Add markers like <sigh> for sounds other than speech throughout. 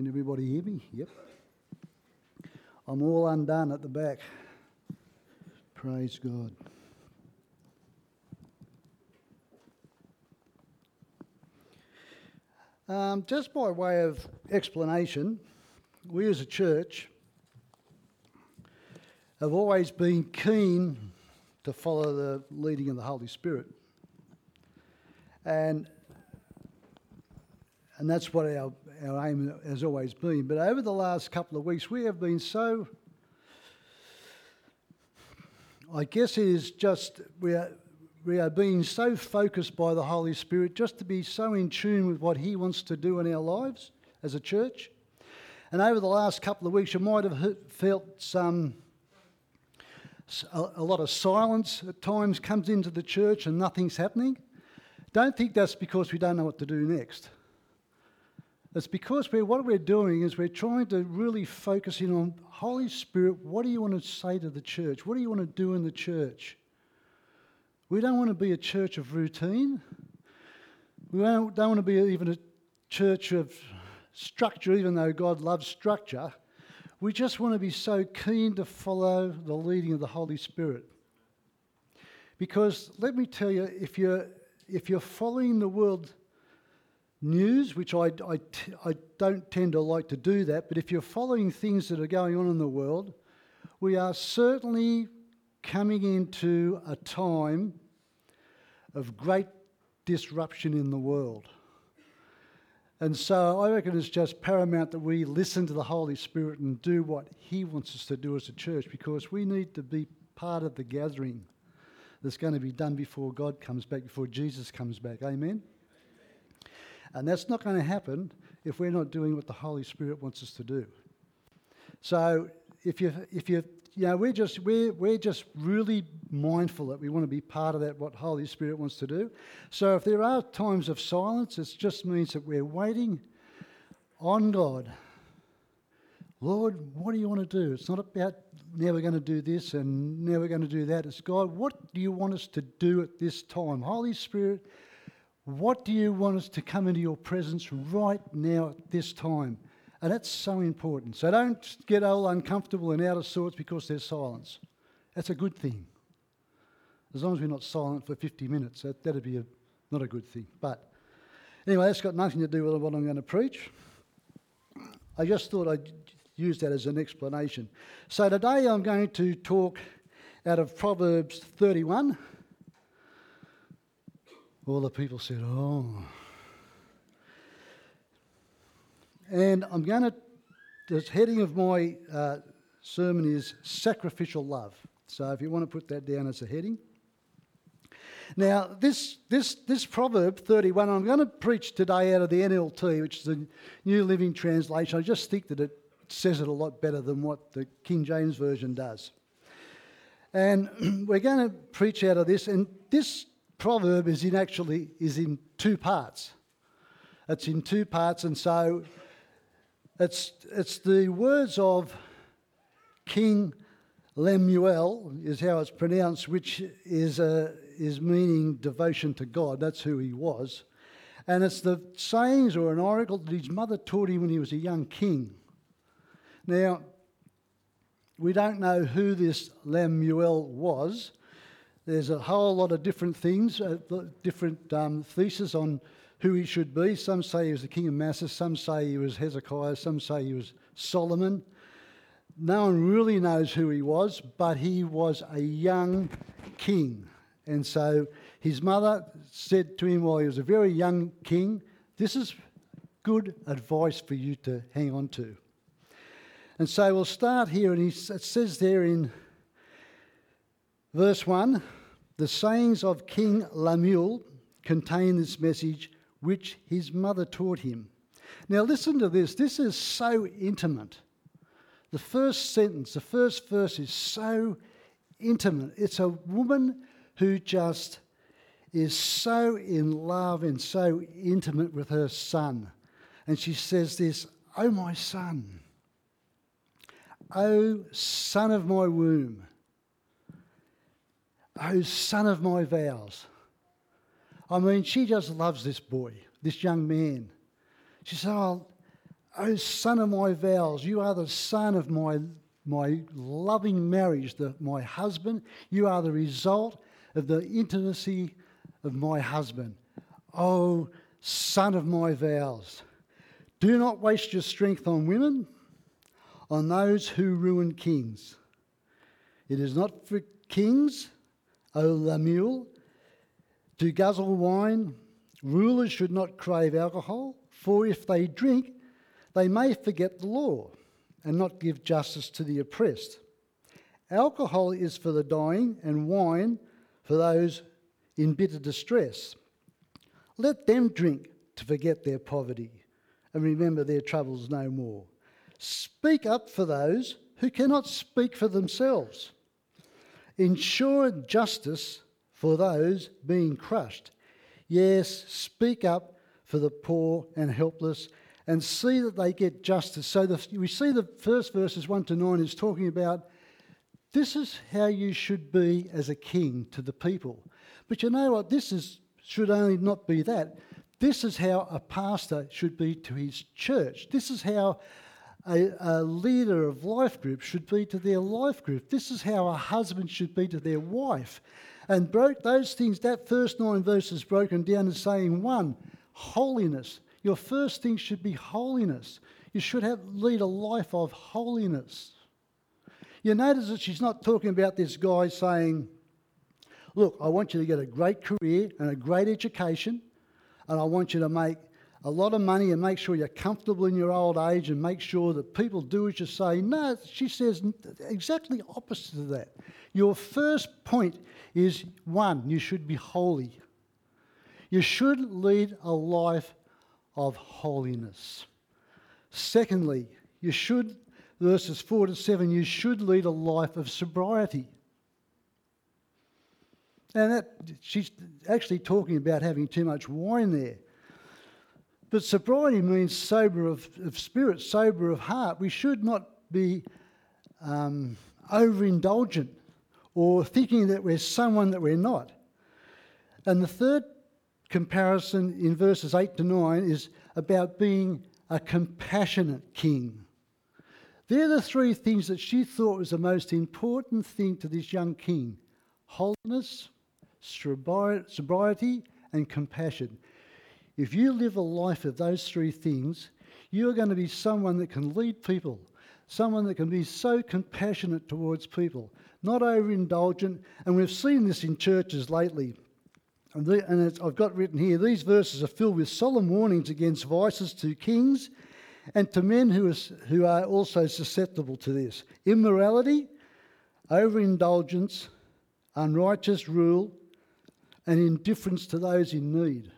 Can everybody hear me? Yep. I'm all undone at the back. Praise God. Um, just by way of explanation, we as a church have always been keen to follow the leading of the Holy Spirit. And, and that's what our, our aim has always been. But over the last couple of weeks, we have been so, I guess it is just, we are, we are being so focused by the Holy Spirit just to be so in tune with what He wants to do in our lives as a church. And over the last couple of weeks, you might have felt some a lot of silence at times comes into the church and nothing's happening. Don't think that's because we don't know what to do next. It's because we're, what we're doing is we're trying to really focus in on Holy Spirit. What do you want to say to the church? What do you want to do in the church? We don't want to be a church of routine. We don't, don't want to be even a church of structure, even though God loves structure. We just want to be so keen to follow the leading of the Holy Spirit. Because let me tell you, if you're, if you're following the world news, which I, I, I don't tend to like to do that, but if you're following things that are going on in the world, we are certainly coming into a time of great disruption in the world. And so I reckon it's just paramount that we listen to the Holy Spirit and do what He wants us to do as a church because we need to be part of the gathering that's going to be done before God comes back, before Jesus comes back. Amen? And that's not going to happen if we're not doing what the Holy Spirit wants us to do. So if you if you you know, we're just, we're, we're just really mindful that we want to be part of that, what Holy Spirit wants to do. So if there are times of silence, it just means that we're waiting on God. Lord, what do you want to do? It's not about now we're going to do this and now we're going to do that. It's God, what do you want us to do at this time? Holy Spirit, what do you want us to come into your presence right now at this time? And that's so important. So don't get all uncomfortable and out of sorts because there's silence. That's a good thing. As long as we're not silent for 50 minutes, that, that'd be a, not a good thing. But anyway, that's got nothing to do with what I'm going to preach. I just thought I'd use that as an explanation. So today I'm going to talk out of Proverbs 31. All the people said, Oh, And I'm going to, the heading of my uh, sermon is sacrificial love. So if you want to put that down as a heading. Now, this, this, this proverb 31, I'm going to preach today out of the NLT, which is the New Living Translation. I just think that it says it a lot better than what the King James Version does. And <clears throat> we're going to preach out of this, and this proverb is in actually is in two parts. It's in two parts, and so it's, it's the words of King Lemuel, is how it's pronounced, which is, a, is meaning devotion to God. That's who he was. And it's the sayings or an oracle that his mother taught him when he was a young king. Now, we don't know who this Lemuel was. There's a whole lot of different things, uh, different um, theses on who he should be. Some say he was the king of Massa, some say he was Hezekiah, some say he was Solomon. No one really knows who he was, but he was a young king. And so his mother said to him while he was a very young king, This is good advice for you to hang on to. And so we'll start here, and he, it says there in verse 1 the sayings of King Lemuel contain this message which his mother taught him. Now, listen to this. This is so intimate. The first sentence, the first verse is so intimate. It's a woman who just is so in love and so intimate with her son. And she says this, Oh, my son, oh, son of my womb, oh, son of my vows. I mean, she just loves this boy, this young man. She said, Oh, O son of my vows, you are the son of my, my loving marriage, the, my husband. You are the result of the intimacy of my husband. Oh, son of my vows, do not waste your strength on women, on those who ruin kings. It is not for kings, O Lemuel, to guzzle wine. Rulers should not crave alcohol, for if they drink, they may forget the law and not give justice to the oppressed. Alcohol is for the dying, and wine for those in bitter distress. Let them drink to forget their poverty and remember their troubles no more. Speak up for those who cannot speak for themselves. Ensure justice for those being crushed. Yes, speak up for the poor and helpless and see that they get justice. So the, we see the first verses 1 to 9 is talking about this is how you should be as a king to the people. But you know what? This is, should only not be that. This is how a pastor should be to his church. This is how a, a, leader of life group should be to their life group. This is how a husband should be to their wife. And broke those things, that first nine verses broken down as saying one, holiness. Your first thing should be holiness. You should have lead a life of holiness. You notice that she's not talking about this guy saying, Look, I want you to get a great career and a great education, and I want you to make a lot of money and make sure you're comfortable in your old age and make sure that people do as you say. No, she says exactly opposite of that. Your first point is one, you should be holy. You should lead a life of holiness. Secondly, you should, verses 4 to 7, you should lead a life of sobriety. And that she's actually talking about having too much wine there. But sobriety means sober of, of spirit, sober of heart. We should not be um, overindulgent or thinking that we're someone that we're not. And the third comparison in verses 8 to 9 is about being a compassionate king. They're the three things that she thought was the most important thing to this young king holiness, sobriety, and compassion. If you live a life of those three things, you're going to be someone that can lead people, someone that can be so compassionate towards people, not overindulgent. And we've seen this in churches lately. And, the, and I've got written here these verses are filled with solemn warnings against vices to kings and to men who, is, who are also susceptible to this immorality, overindulgence, unrighteous rule, and indifference to those in need.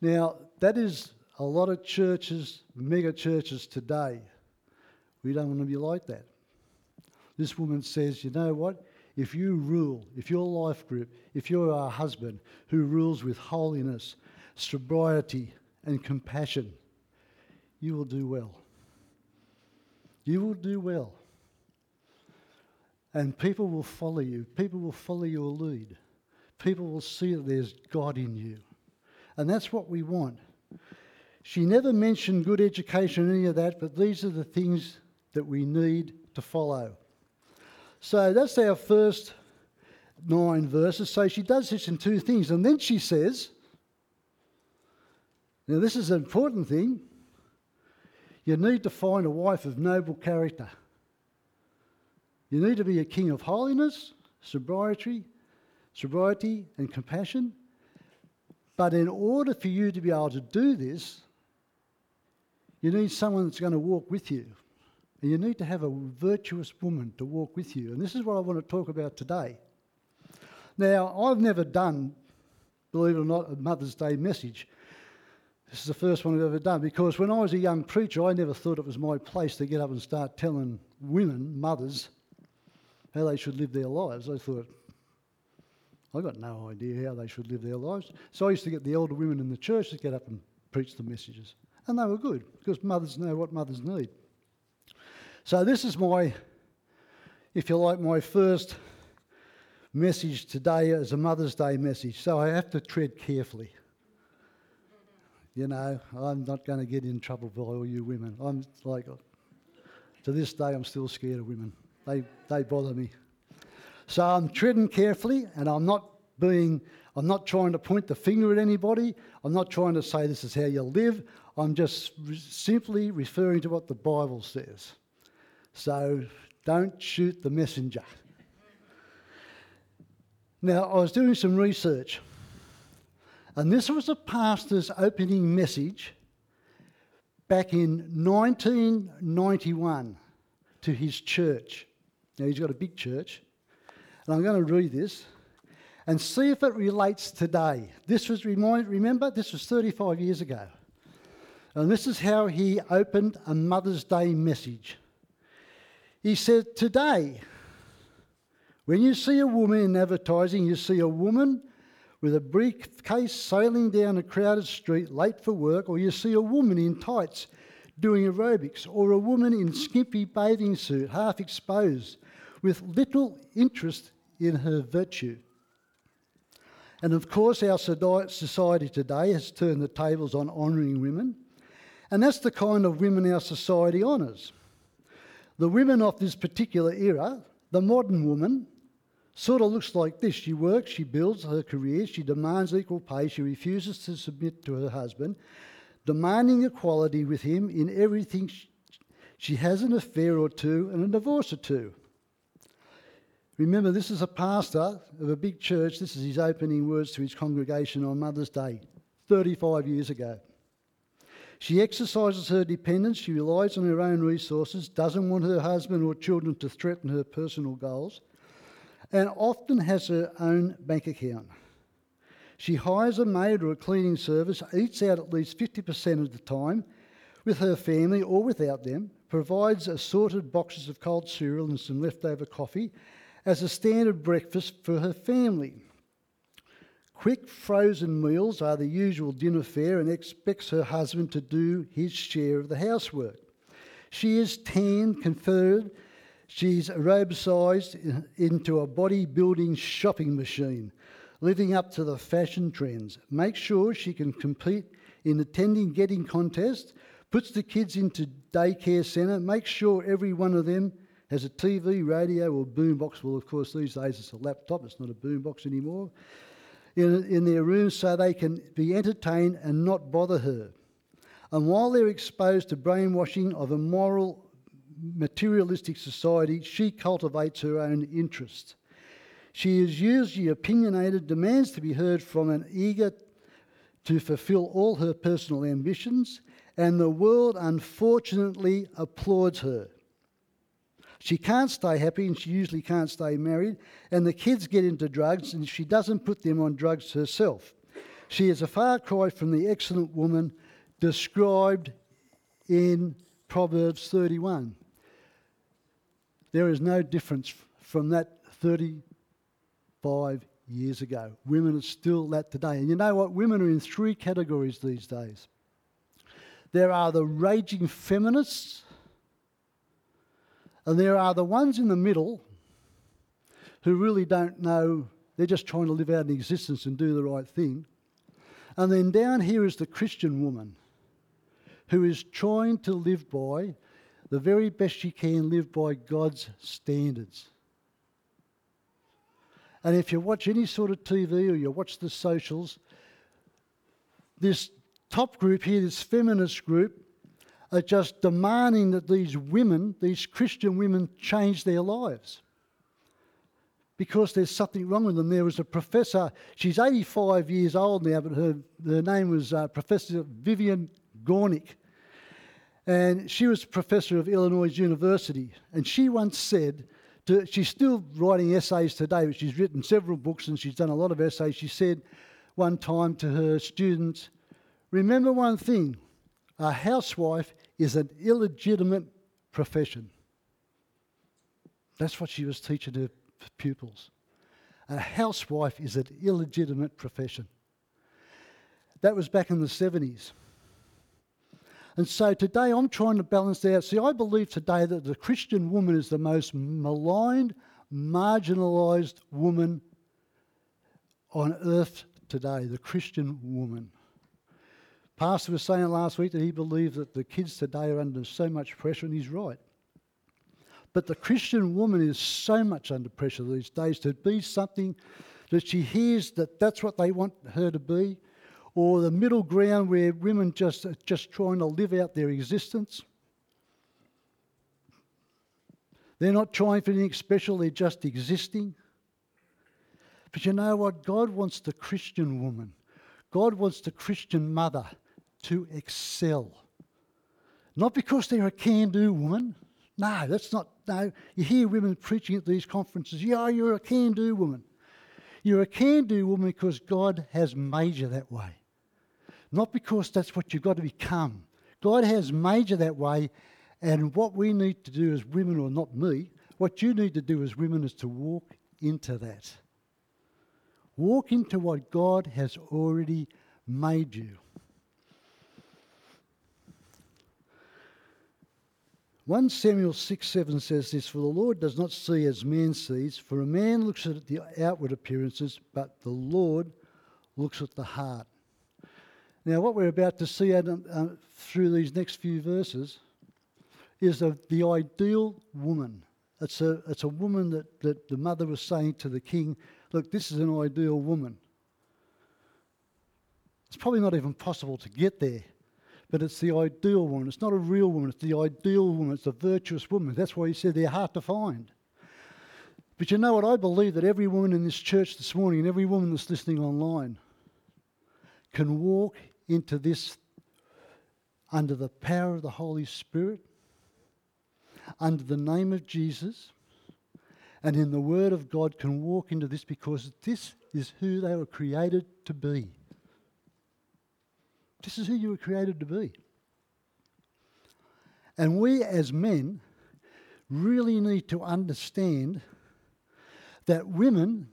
Now, that is a lot of churches, mega churches today. We don't want to be like that. This woman says, you know what? If you rule, if your life group, if you're a husband who rules with holiness, sobriety, and compassion, you will do well. You will do well. And people will follow you. People will follow your lead. People will see that there's God in you. And that's what we want. She never mentioned good education or any of that, but these are the things that we need to follow. So that's our first nine verses. So she does this in two things. And then she says, now this is an important thing. You need to find a wife of noble character. You need to be a king of holiness, sobriety, sobriety and compassion. But in order for you to be able to do this, you need someone that's going to walk with you. And you need to have a virtuous woman to walk with you. And this is what I want to talk about today. Now, I've never done, believe it or not, a Mother's Day message. This is the first one I've ever done because when I was a young preacher, I never thought it was my place to get up and start telling women, mothers, how they should live their lives. I thought, I got no idea how they should live their lives. So I used to get the elder women in the church to get up and preach the messages. And they were good because mothers know what mothers need. So this is my, if you like, my first message today as a Mother's Day message. So I have to tread carefully. You know, I'm not going to get in trouble by all you women. I'm like, to this day, I'm still scared of women. They, they bother me. So I'm treading carefully and I'm not being, I'm not trying to point the finger at anybody. I'm not trying to say this is how you live. I'm just re- simply referring to what the Bible says. So don't shoot the messenger. Now, I was doing some research, and this was a pastor's opening message back in 1991 to his church. Now, he's got a big church, and I'm going to read this and see if it relates today. This was, remember, this was 35 years ago. And this is how he opened a Mother's Day message. He said, Today, when you see a woman in advertising, you see a woman with a briefcase sailing down a crowded street late for work, or you see a woman in tights doing aerobics, or a woman in skimpy bathing suit, half exposed, with little interest in her virtue. And of course, our society today has turned the tables on honouring women, and that's the kind of women our society honours. The women of this particular era, the modern woman, sort of looks like this. She works, she builds her career, she demands equal pay, she refuses to submit to her husband, demanding equality with him in everything. She has an affair or two and a divorce or two. Remember, this is a pastor of a big church. This is his opening words to his congregation on Mother's Day, 35 years ago. She exercises her dependence, she relies on her own resources, doesn't want her husband or children to threaten her personal goals, and often has her own bank account. She hires a maid or a cleaning service, eats out at least 50% of the time with her family or without them, provides assorted boxes of cold cereal and some leftover coffee as a standard breakfast for her family. Quick frozen meals are the usual dinner fare and expects her husband to do his share of the housework. She is tanned, conferred, she's aerobicized into a bodybuilding shopping machine, living up to the fashion trends. Makes sure she can compete in attending getting contests, puts the kids into daycare centre, makes sure every one of them has a TV, radio, or boombox. Well, of course, these days it's a laptop, it's not a boombox anymore in, in their rooms so they can be entertained and not bother her. And while they're exposed to brainwashing of a moral, materialistic society, she cultivates her own interests. She is usually opinionated, demands to be heard from, and eager to fulfill all her personal ambitions, and the world unfortunately applauds her. She can't stay happy and she usually can't stay married. And the kids get into drugs and she doesn't put them on drugs herself. She is a far cry from the excellent woman described in Proverbs 31. There is no difference from that 35 years ago. Women are still that today. And you know what? Women are in three categories these days. There are the raging feminists and there are the ones in the middle who really don't know, they're just trying to live out an existence and do the right thing. And then down here is the Christian woman who is trying to live by the very best she can live by God's standards. And if you watch any sort of TV or you watch the socials, this top group here, this feminist group, are just demanding that these women, these Christian women, change their lives because there's something wrong with them. There was a professor, she's 85 years old now, but her, her name was uh, Professor Vivian Gornick. And she was professor of Illinois University. And she once said, to, she's still writing essays today, but she's written several books and she's done a lot of essays. She said one time to her students, Remember one thing a housewife is an illegitimate profession. That's what she was teaching her pupils. A housewife is an illegitimate profession. That was back in the 70s. And so today I'm trying to balance that out. See, I believe today that the Christian woman is the most maligned, marginalised woman on earth today, the Christian woman. Pastor was saying last week that he believes that the kids today are under so much pressure, and he's right. But the Christian woman is so much under pressure these days to be something that she hears that that's what they want her to be, or the middle ground where women just are just trying to live out their existence. They're not trying for anything special, they're just existing. But you know what? God wants the Christian woman, God wants the Christian mother to excel. Not because they're a can do woman. No, that's not. No, you hear women preaching at these conferences. Yeah, you're a can do woman. You're a can do woman because God has made you that way. Not because that's what you've got to become. God has made you that way, and what we need to do as women, or not me, what you need to do as women is to walk into that. Walk into what God has already made you. 1 Samuel 6 7 says this For the Lord does not see as man sees, for a man looks at the outward appearances, but the Lord looks at the heart. Now, what we're about to see uh, through these next few verses is of the ideal woman. It's a, it's a woman that, that the mother was saying to the king, Look, this is an ideal woman. It's probably not even possible to get there but it's the ideal woman. It's not a real woman, it's the ideal woman. It's the virtuous woman. That's why he said they're hard to find. But you know what? I believe that every woman in this church this morning and every woman that's listening online can walk into this under the power of the Holy Spirit, under the name of Jesus, and in the Word of God can walk into this because this is who they were created to be. This is who you were created to be. And we as men really need to understand that women,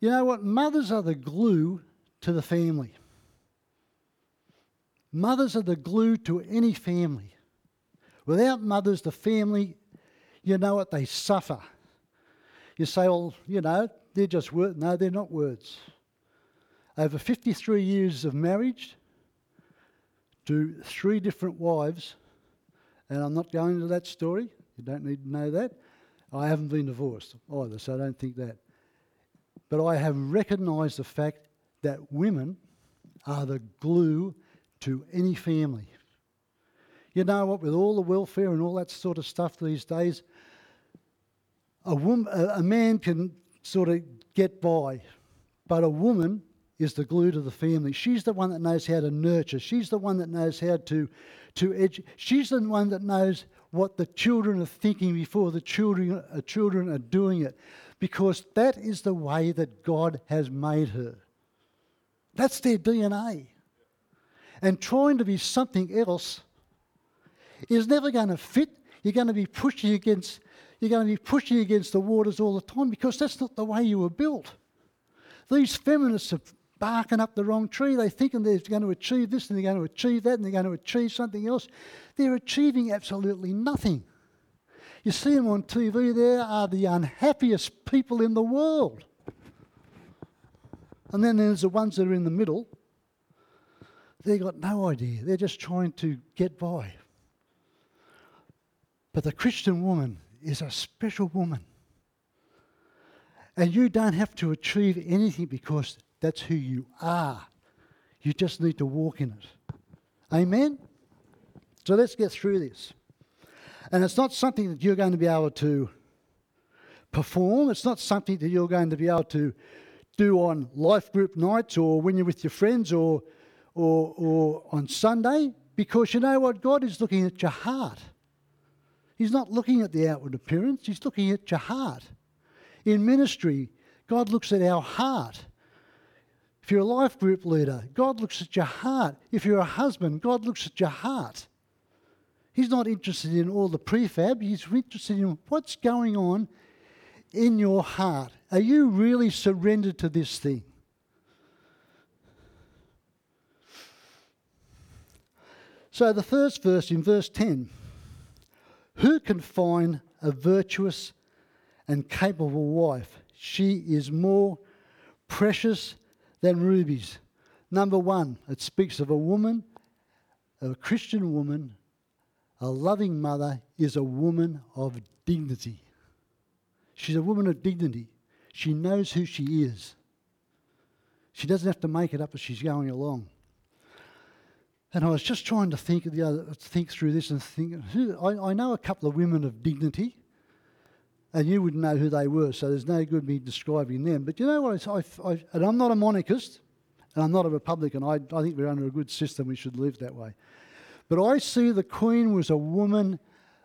you know what, mothers are the glue to the family. Mothers are the glue to any family. Without mothers, the family, you know what, they suffer. You say, well, you know, they're just words. No, they're not words over 53 years of marriage to three different wives, and I'm not going into that story. You don't need to know that. I haven't been divorced either, so I don't think that. But I have recognised the fact that women are the glue to any family. You know what, with all the welfare and all that sort of stuff these days, a, woman, a man can sort of get by, but a woman is the glue to the family. She's the one that knows how to nurture. She's the one that knows how to, to edu- She's the one that knows what the children are thinking before the children, uh, children are doing it. Because that is the way that God has made her. That's their DNA. And trying to be something else is never going to fit. You're going to be pushing against you're going to be pushing against the waters all the time because that's not the way you were built. These feminists have barking up the wrong tree. They're thinking they're going to achieve this and they're going to achieve that and they're going to achieve something else. They're achieving absolutely nothing. You see them on TV, they are the unhappiest people in the world. And then there's the ones that are in the middle. They've got no idea. They're just trying to get by. But the Christian woman is a special woman. And you don't have to achieve anything because that's who you are. You just need to walk in it. Amen? So let's get through this. And it's not something that you're going to be able to perform, it's not something that you're going to be able to do on life group nights or when you're with your friends or, or, or on Sunday, because you know what? God is looking at your heart. He's not looking at the outward appearance, He's looking at your heart. In ministry, God looks at our heart. If you're a life group leader, God looks at your heart. If you're a husband, God looks at your heart. He's not interested in all the prefab, He's interested in what's going on in your heart. Are you really surrendered to this thing? So, the first verse in verse 10 Who can find a virtuous and capable wife? She is more precious than rubies. Number one, it speaks of a woman, a Christian woman, a loving mother is a woman of dignity. She's a woman of dignity. She knows who she is. She doesn't have to make it up as she's going along. And I was just trying to think of the other, think through this and think. I, I know a couple of women of dignity, and you wouldn't know who they were, so there's no good me describing them. But you know what? I, I, and I'm not a monarchist, and I'm not a Republican. I, I think we're under a good system. We should live that way. But I see the Queen was a woman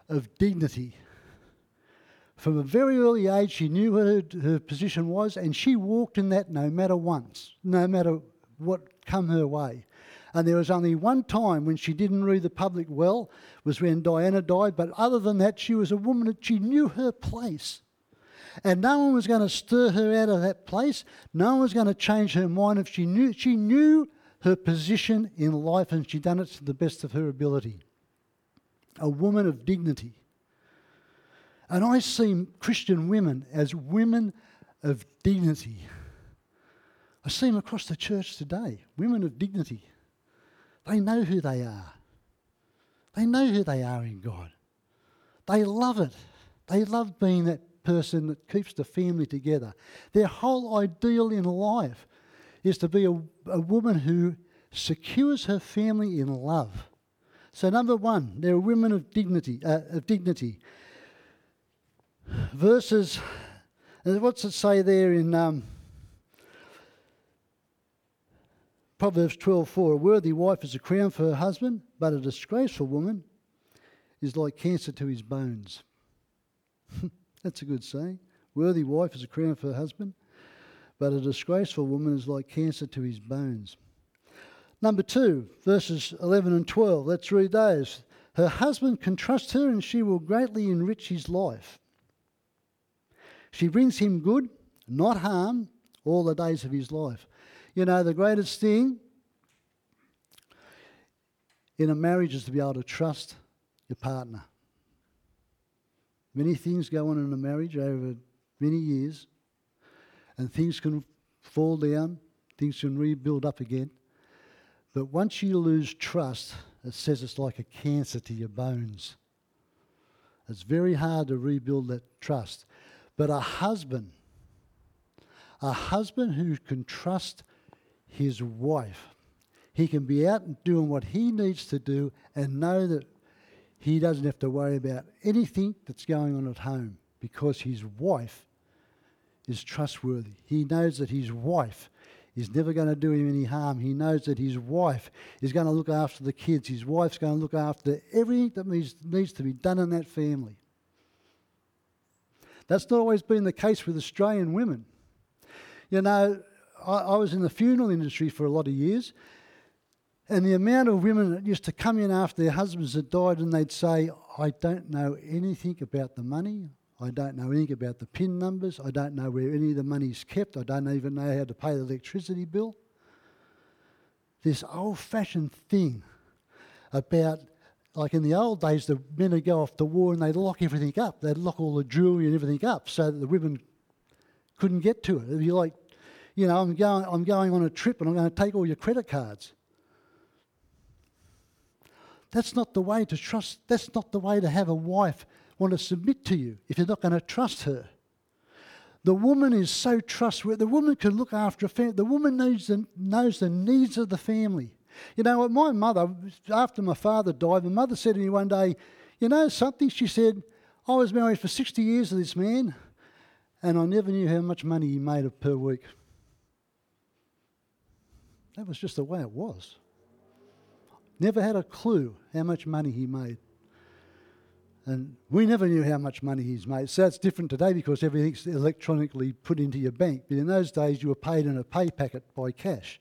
of dignity. From a very early age, she knew what her, her position was, and she walked in that no matter once, no matter what come her way. And there was only one time when she didn't read the public well, was when Diana died. But other than that, she was a woman that she knew her place. And no one was going to stir her out of that place. No one was going to change her mind if she knew she knew her position in life and she'd done it to the best of her ability. A woman of dignity. And I see Christian women as women of dignity. I see them across the church today, women of dignity. They know who they are. They know who they are in God. They love it. They love being that person that keeps the family together. Their whole ideal in life is to be a, a woman who secures her family in love. So, number one, they're women of dignity. Uh, of dignity. Verses, what's it say there in um, Proverbs 12:4 A worthy wife is a crown for her husband, but a disgraceful woman is like cancer to his bones. <laughs> That's a good saying. Worthy wife is a crown for her husband, but a disgraceful woman is like cancer to his bones. Number two, verses 11 and 12. Let's read those. Her husband can trust her and she will greatly enrich his life. She brings him good, not harm, all the days of his life. You know, the greatest thing in a marriage is to be able to trust your partner. Many things go on in a marriage over many years, and things can fall down, things can rebuild up again. But once you lose trust, it says it's like a cancer to your bones. It's very hard to rebuild that trust. But a husband, a husband who can trust his wife. He can be out doing what he needs to do and know that he doesn't have to worry about anything that's going on at home because his wife is trustworthy. He knows that his wife is never going to do him any harm. He knows that his wife is going to look after the kids. His wife's going to look after everything that needs to be done in that family. That's not always been the case with Australian women. You know, I, I was in the funeral industry for a lot of years, and the amount of women that used to come in after their husbands had died and they'd say, I don't know anything about the money. I don't know anything about the PIN numbers. I don't know where any of the money's kept. I don't even know how to pay the electricity bill. This old fashioned thing about, like in the old days, the men would go off to war and they'd lock everything up. They'd lock all the jewellery and everything up so that the women couldn't get to it. It'd be like you know, I'm going, I'm going on a trip and I'm going to take all your credit cards. That's not the way to trust. That's not the way to have a wife want to submit to you if you're not going to trust her. The woman is so trustworthy. The woman can look after a family. The woman knows the, knows the needs of the family. You know? My mother, after my father died, my mother said to me one day, You know something? She said, I was married for 60 years to this man, and I never knew how much money he made per week. That was just the way it was. Never had a clue how much money he made. And we never knew how much money he's made. So it's different today because everything's electronically put into your bank. But in those days, you were paid in a pay packet by cash.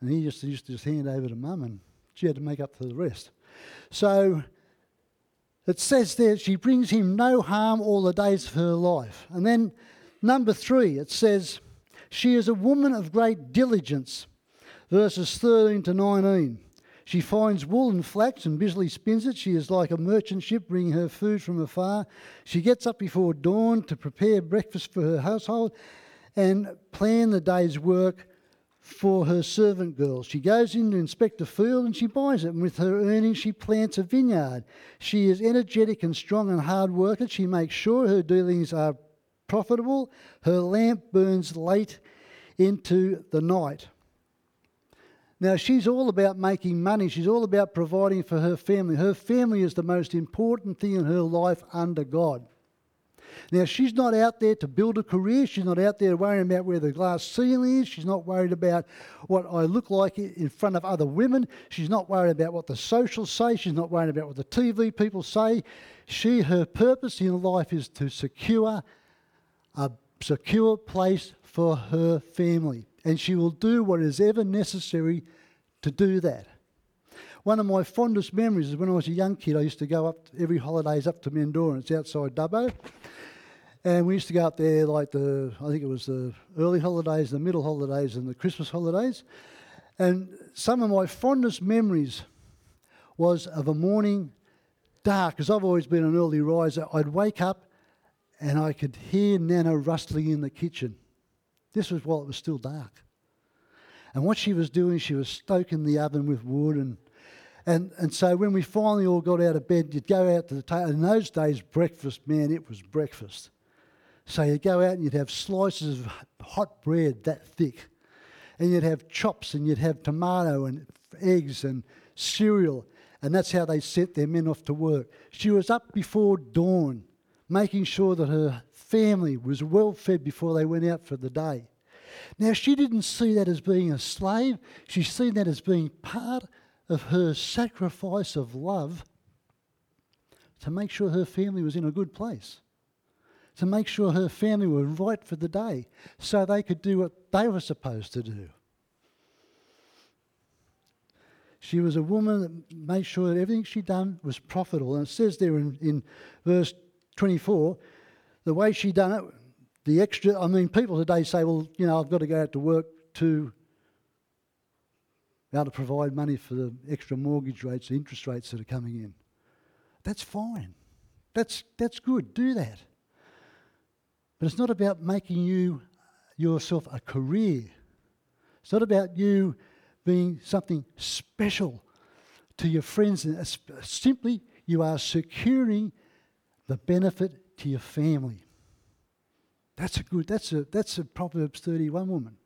And he just used to just hand over to mum and she had to make up for the rest. So it says there, she brings him no harm all the days of her life. And then number three, it says, she is a woman of great diligence verses 13 to 19. She finds wool and flax and busily spins it. She is like a merchant ship bringing her food from afar. She gets up before dawn to prepare breakfast for her household and plan the day's work for her servant girls. She goes in to inspect a field and she buys it, and with her earnings, she plants a vineyard. She is energetic and strong and hard worker. She makes sure her dealings are profitable. Her lamp burns late into the night. Now, she's all about making money. She's all about providing for her family. Her family is the most important thing in her life under God. Now, she's not out there to build a career. She's not out there worrying about where the glass ceiling is. She's not worried about what I look like in front of other women. She's not worried about what the socials say. She's not worried about what the TV people say. She, her purpose in life is to secure a secure place for her family. And she will do what is ever necessary to do that. One of my fondest memories is when I was a young kid, I used to go up every holidays up to Mendora, it's outside Dubbo. And we used to go up there like the, I think it was the early holidays, the middle holidays, and the Christmas holidays. And some of my fondest memories was of a morning dark, because I've always been an early riser. I'd wake up and I could hear Nana rustling in the kitchen. This was while it was still dark. And what she was doing, she was stoking the oven with wood. And, and, and so when we finally all got out of bed, you'd go out to the table. In those days, breakfast, man, it was breakfast. So you'd go out and you'd have slices of hot bread that thick. And you'd have chops and you'd have tomato and eggs and cereal. And that's how they sent their men off to work. She was up before dawn, making sure that her family was well fed before they went out for the day. Now, she didn't see that as being a slave, she seen that as being part of her sacrifice of love to make sure her family was in a good place, to make sure her family were right for the day, so they could do what they were supposed to do. She was a woman that made sure that everything she done was profitable. And it says there in, in verse 24, the way she done it, the extra, I mean, people today say, well, you know, I've got to go out to work to be able to provide money for the extra mortgage rates, the interest rates that are coming in. That's fine. That's, that's good. Do that. But it's not about making you yourself a career. It's not about you being something special to your friends. Simply, you are securing the benefit to your family. That's a good, that's a, that's a Proverbs 31 woman.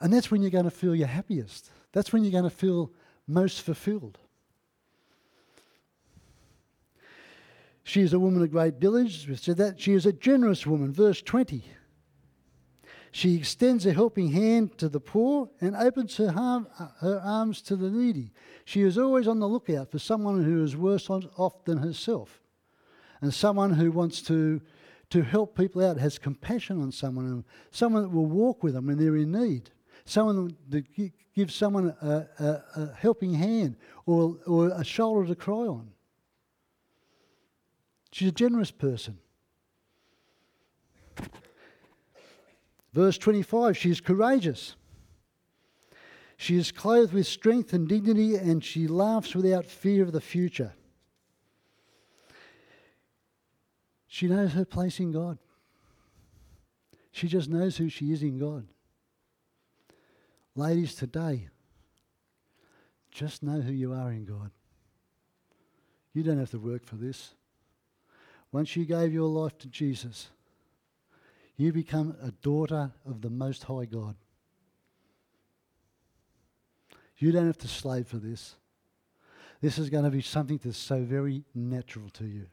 And that's when you're going to feel your happiest. That's when you're going to feel most fulfilled. She is a woman of great diligence. We said that. She is a generous woman. Verse 20. She extends a helping hand to the poor and opens her, arm, her arms to the needy. She is always on the lookout for someone who is worse off than herself and someone who wants to, to help people out, has compassion on someone, and someone that will walk with them when they're in need, someone that gives someone a, a, a helping hand or, or a shoulder to cry on. She's a generous person. Verse 25, she is courageous. She is clothed with strength and dignity, and she laughs without fear of the future. She knows her place in God. She just knows who she is in God. Ladies, today, just know who you are in God. You don't have to work for this. Once you gave your life to Jesus, you become a daughter of the Most High God. You don't have to slave for this. This is going to be something that's so very natural to you.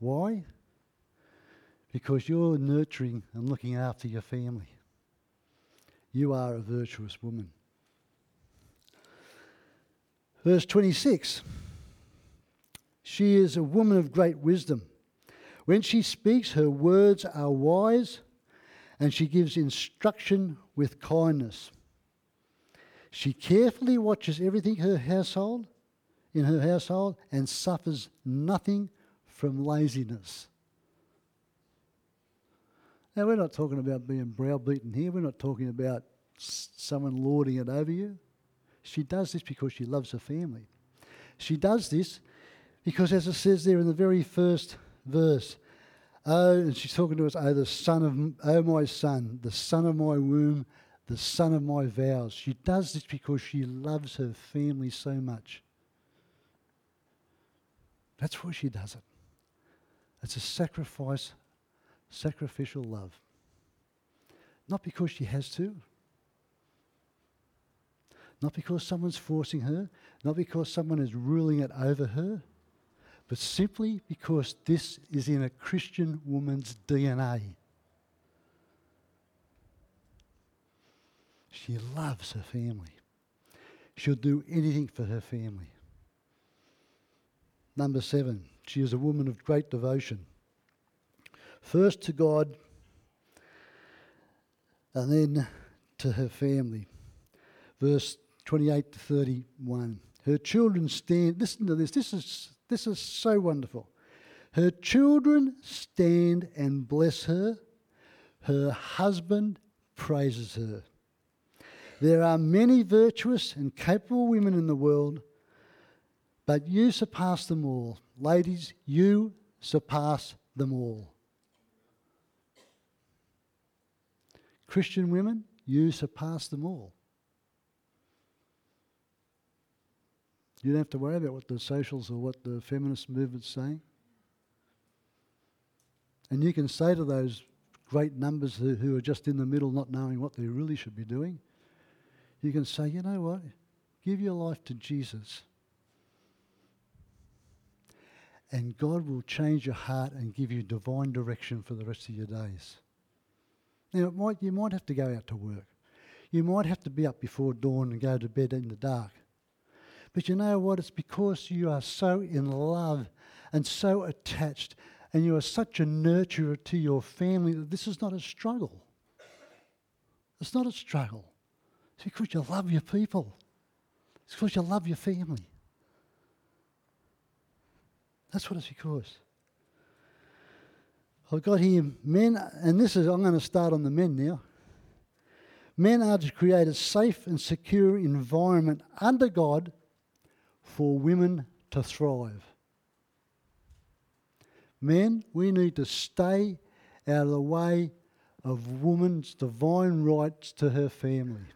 Why? Because you're nurturing and looking after your family. You are a virtuous woman. Verse 26 She is a woman of great wisdom. When she speaks, her words are wise, and she gives instruction with kindness. She carefully watches everything her household in her household and suffers nothing from laziness. Now, we're not talking about being browbeaten here. We're not talking about someone lording it over you. She does this because she loves her family. She does this because, as it says there in the very first verse, Oh, and she's talking to us, oh, the son of, oh, my son, the son of my womb, the son of my vows. She does this because she loves her family so much. That's why she does it. It's a sacrifice, sacrificial love. Not because she has to, not because someone's forcing her, not because someone is ruling it over her but simply because this is in a Christian woman's DNA. She loves her family. She'll do anything for her family. Number seven, she is a woman of great devotion. First to God, and then to her family. Verse 28 to 31. Her children stand, listen to this, this is this is so wonderful. Her children stand and bless her. Her husband praises her. There are many virtuous and capable women in the world, but you surpass them all. Ladies, you surpass them all. Christian women, you surpass them all. You don't have to worry about what the socials or what the feminist movement's saying. And you can say to those great numbers who, who are just in the middle, not knowing what they really should be doing, you can say, you know what? Give your life to Jesus. And God will change your heart and give you divine direction for the rest of your days. Now, might, you might have to go out to work. You might have to be up before dawn and go to bed in the dark. But you know what? It's because you are so in love and so attached and you are such a nurturer to your family that this is not a struggle. It's not a struggle. It's because you love your people. It's because you love your family. That's what it's because. I've got here men, and this is, I'm going to start on the men now. Men are to create a safe and secure environment under God for women to thrive. Men, we need to stay out of the way of woman's divine rights to her family.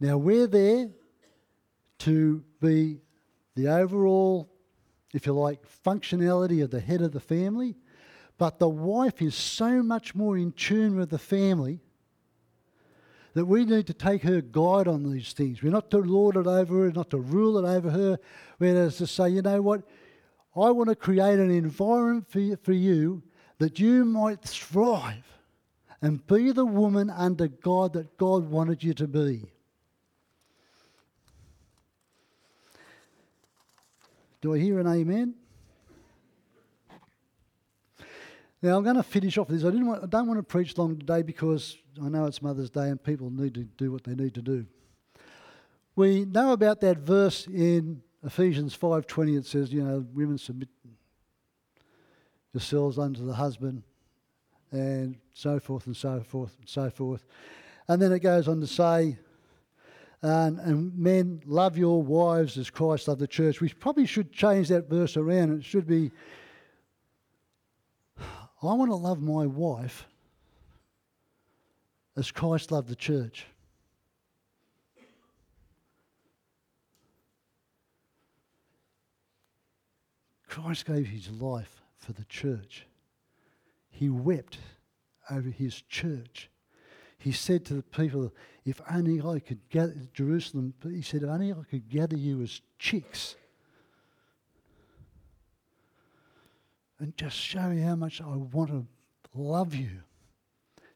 Now, we're there to be the overall, if you like, functionality of the head of the family, but the wife is so much more in tune with the family that we need to take her guide on these things. We're not to lord it over her, not to rule it over her. We're to say, you know what? I want to create an environment for you, for you that you might thrive and be the woman under God that God wanted you to be. Do I hear an amen? Now I'm going to finish off this. I didn't want, I don't want to preach long today because I know it's Mother's Day and people need to do what they need to do. We know about that verse in Ephesians 5:20. It says, you know, women submit yourselves unto the husband, and so forth and so forth and so forth. And then it goes on to say, and, and, men, love your wives as Christ loved the church. We probably should change that verse around. It should be, I want to love my wife as Christ loved the church. Christ gave his life for the church. He wept over his church. He said to the people, If only I could gather Jerusalem, he said, If only I could gather you as chicks and just show you how much I want to love you.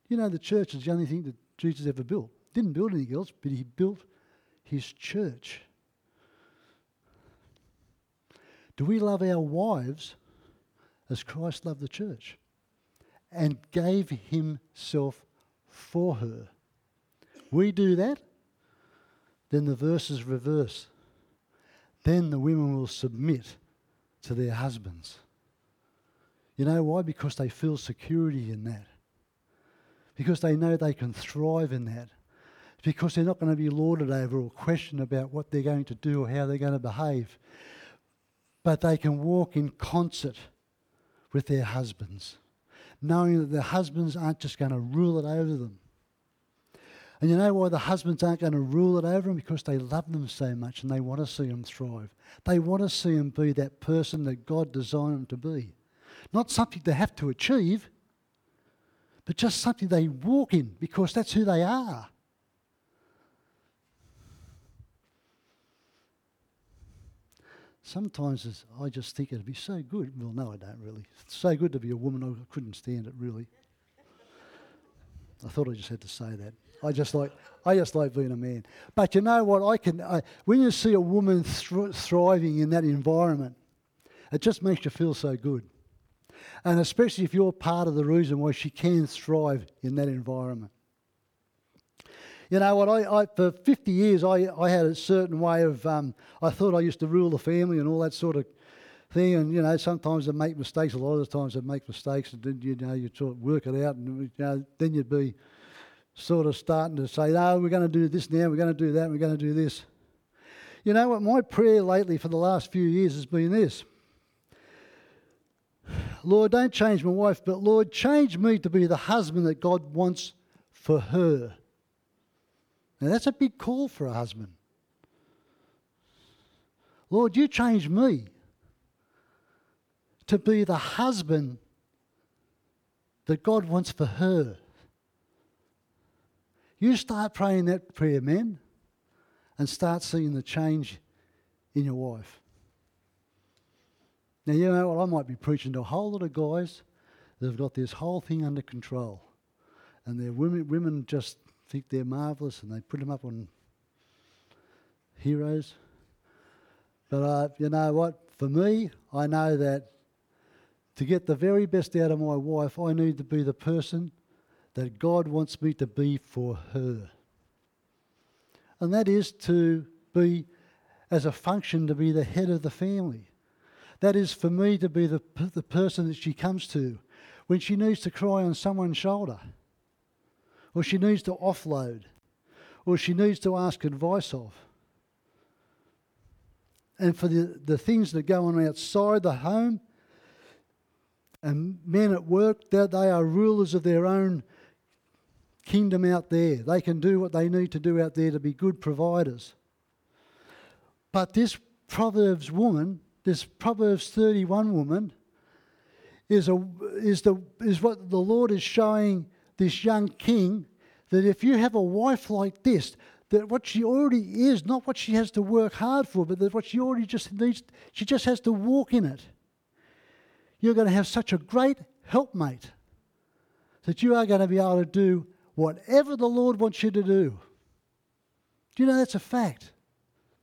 You know, the church is the only thing that Jesus ever built. Didn't build anything else, but he built his church. Do we love our wives as Christ loved the church and gave himself for her? We do that, then the verses reverse. Then the women will submit to their husbands. You know why? Because they feel security in that because they know they can thrive in that. Because they're not going to be lorded over or questioned about what they're going to do or how they're going to behave. But they can walk in concert with their husbands, knowing that their husbands aren't just going to rule it over them. And you know why the husbands aren't going to rule it over them? Because they love them so much and they want to see them thrive. They want to see them be that person that God designed them to be. Not something they have to achieve, but just something they walk in because that's who they are. Sometimes I just think it'd be so good. Well, no, I don't really. It's so good to be a woman, I couldn't stand it really. I thought I just had to say that. I just like I just like being a man. But you know what? I can I, when you see a woman thriving in that environment, it just makes you feel so good. And especially if you're part of the reason why she can thrive in that environment. You know what? I, I for 50 years I, I had a certain way of um, I thought I used to rule the family and all that sort of thing. And you know sometimes I make mistakes. A lot of the times I make mistakes, and then you know you sort of work it out, and you know then you'd be sort of starting to say, "No, we're going to do this now. We're going to do that. We're going to do this." You know what? My prayer lately for the last few years has been this. Lord, don't change my wife, but Lord, change me to be the husband that God wants for her. Now, that's a big call for a husband. Lord, you change me to be the husband that God wants for her. You start praying that prayer, men, and start seeing the change in your wife. Now, you know what? I might be preaching to a whole lot of guys that have got this whole thing under control. And their women, women just think they're marvellous and they put them up on heroes. But uh, you know what? For me, I know that to get the very best out of my wife, I need to be the person that God wants me to be for her. And that is to be, as a function, to be the head of the family. That is for me to be the, the person that she comes to when she needs to cry on someone's shoulder, or she needs to offload, or she needs to ask advice of. And for the, the things that go on outside the home, and men at work, that they are rulers of their own kingdom out there. They can do what they need to do out there to be good providers. But this Proverbs woman this Proverbs 31 woman is, a, is, the, is what the Lord is showing this young king that if you have a wife like this, that what she already is, not what she has to work hard for, but that what she already just needs, she just has to walk in it. You're going to have such a great helpmate that you are going to be able to do whatever the Lord wants you to do. Do you know that's a fact?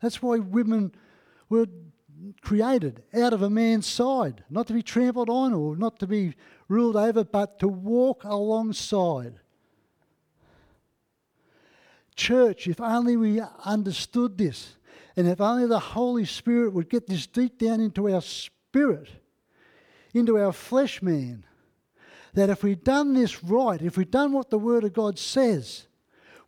That's why women were created out of a man's side, not to be trampled on or not to be ruled over, but to walk alongside. Church, if only we understood this, and if only the Holy Spirit would get this deep down into our spirit, into our flesh man, that if we'd done this right, if we'd done what the Word of God says,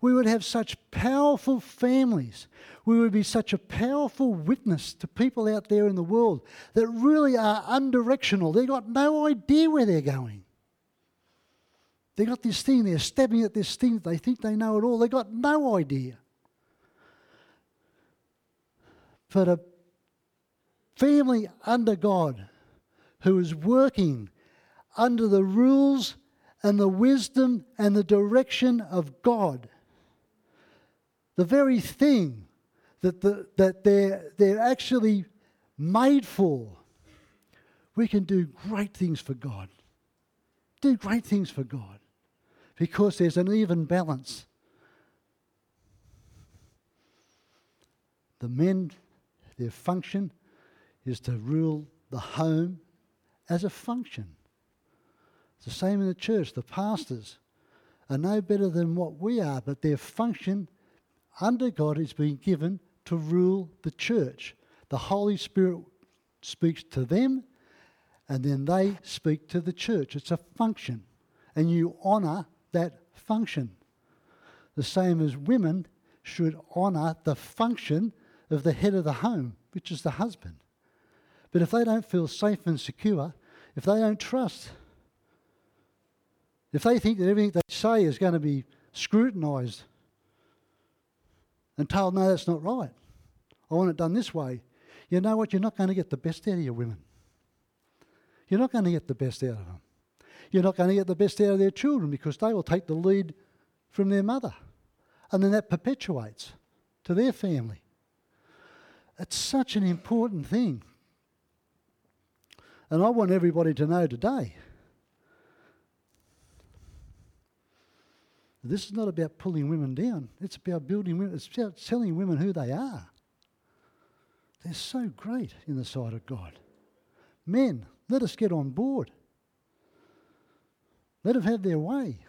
we would have such powerful families we would be such a powerful witness to people out there in the world that really are undirectional. They've got no idea where they're going. They've got this thing, they're stabbing at this thing, they think they know it all. They've got no idea. But a family under God who is working under the rules and the wisdom and the direction of God. The very thing that, the, that they're, they're actually made for, we can do great things for God. Do great things for God because there's an even balance. The men, their function is to rule the home as a function. It's the same in the church. The pastors are no better than what we are, but their function under God is being given to rule the church. The Holy Spirit speaks to them and then they speak to the church. It's a function, and you honour that function. The same as women should honour the function of the head of the home, which is the husband. But if they don't feel safe and secure, if they don't trust, if they think that everything they say is going to be scrutinised and told, no, that's not right, I want it done this way, you know what? You're not going to get the best out of your women. You're not going to get the best out of them. You're not going to get the best out of their children because they will take the lead from their mother. And then that perpetuates to their family. It's such an important thing. And I want everybody to know today this is not about pulling women down, it's about building women, it's about telling women who they are. They're so great in the sight of God. Men, let us get on board. Let them have their way.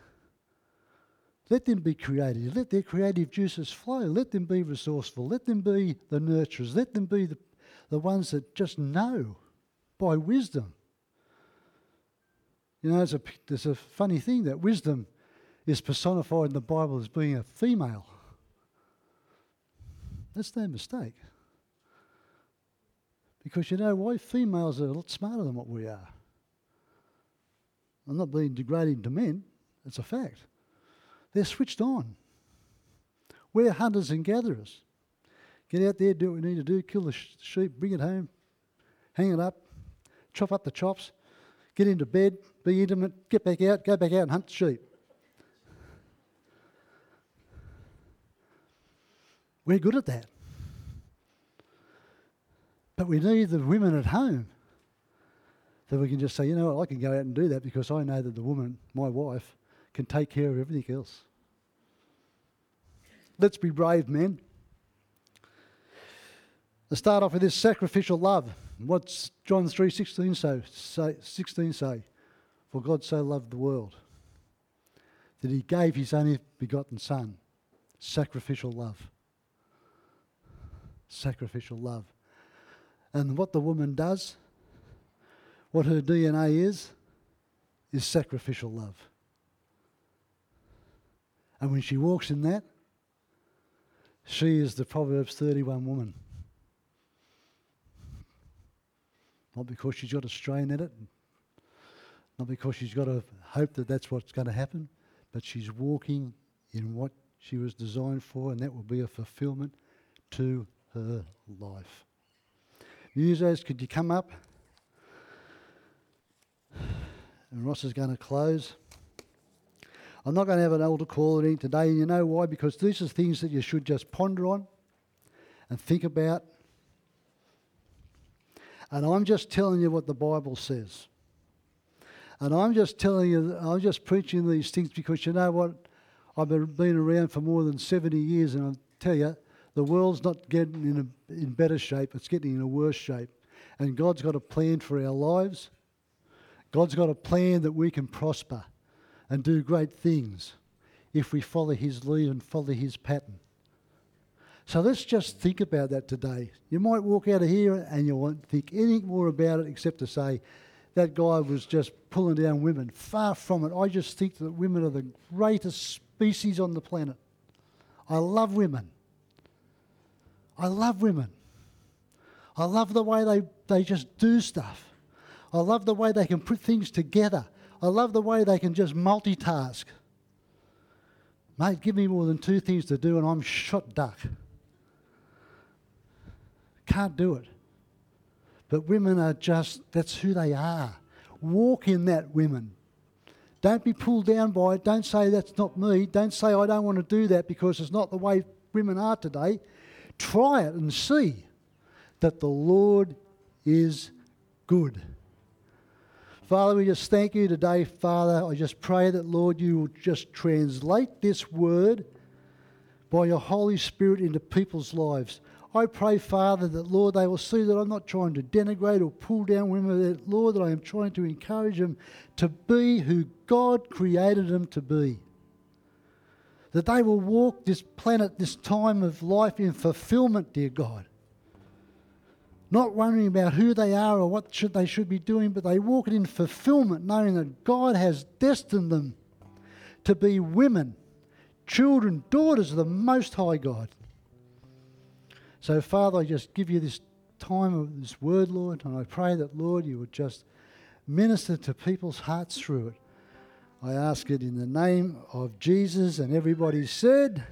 Let them be creative. Let their creative juices flow. Let them be resourceful. Let them be the nurturers. Let them be the, the ones that just know by wisdom. You know, there's a, there's a funny thing that wisdom is personified in the Bible as being a female. That's their mistake. Because you know why? Females are a lot smarter than what we are. I'm not being degrading to men, it's a fact. They're switched on. We're hunters and gatherers. Get out there, do what we need to do, kill the sh- sheep, bring it home, hang it up, chop up the chops, get into bed, be intimate, get back out, go back out and hunt the sheep. We're good at that. But we need the women at home that we can just say, you know what, I can go out and do that because I know that the woman, my wife, can take care of everything else. Let's be brave men. Let's start off with this sacrificial love. What's John 3.16 say, say, 16 say? For God so loved the world that he gave his only begotten Son. Sacrificial love. Sacrificial love. And what the woman does, what her DNA is, is sacrificial love. And when she walks in that, she is the Proverbs 31 woman. Not because she's got a strain at it, not because she's got a hope that that's what's going to happen, but she's walking in what she was designed for, and that will be a fulfillment to her life. Musos, could you come up? And Ross is going to close. I'm not going to have an altar call today, and you know why? Because these are things that you should just ponder on and think about. And I'm just telling you what the Bible says. And I'm just telling you, I'm just preaching these things because you know what? I've been around for more than 70 years, and I tell you, the world's not getting in, a, in better shape, it's getting in a worse shape. And God's got a plan for our lives. God's got a plan that we can prosper and do great things if we follow His lead and follow His pattern. So let's just think about that today. You might walk out of here and you won't think anything more about it except to say, that guy was just pulling down women. Far from it. I just think that women are the greatest species on the planet. I love women. I love women. I love the way they, they just do stuff. I love the way they can put things together. I love the way they can just multitask. Mate, give me more than two things to do and I'm shot duck. Can't do it. But women are just, that's who they are. Walk in that, women. Don't be pulled down by it. Don't say that's not me. Don't say I don't want to do that because it's not the way women are today. Try it and see that the Lord is good. Father, we just thank you today, Father. I just pray that, Lord, you will just translate this word by your Holy Spirit into people's lives. I pray, Father, that, Lord, they will see that I'm not trying to denigrate or pull down women, that, Lord, that I am trying to encourage them to be who God created them to be. That they will walk this planet, this time of life in fulfillment, dear God not wondering about who they are or what should they should be doing, but they walk it in fulfillment, knowing that God has destined them to be women, children, daughters of the Most High God. So, Father, I just give you this time of this word, Lord, and I pray that, Lord, you would just minister to people's hearts through it. I ask it in the name of Jesus, and everybody said,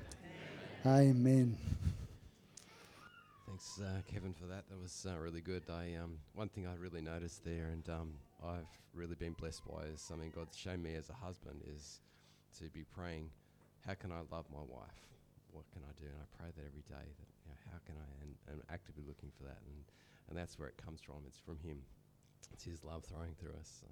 Amen. Amen. Thanks, uh, Kevin, for that. That was uh, really good. I um, one thing I really noticed there, and um, I've really been blessed by, is something God's shown me as a husband, is to be praying, how can I love my wife? What can I do? And I pray that every day. That you know, how can I? And, and actively looking for that, and and that's where it comes from. It's from Him. It's His love throwing through us. So.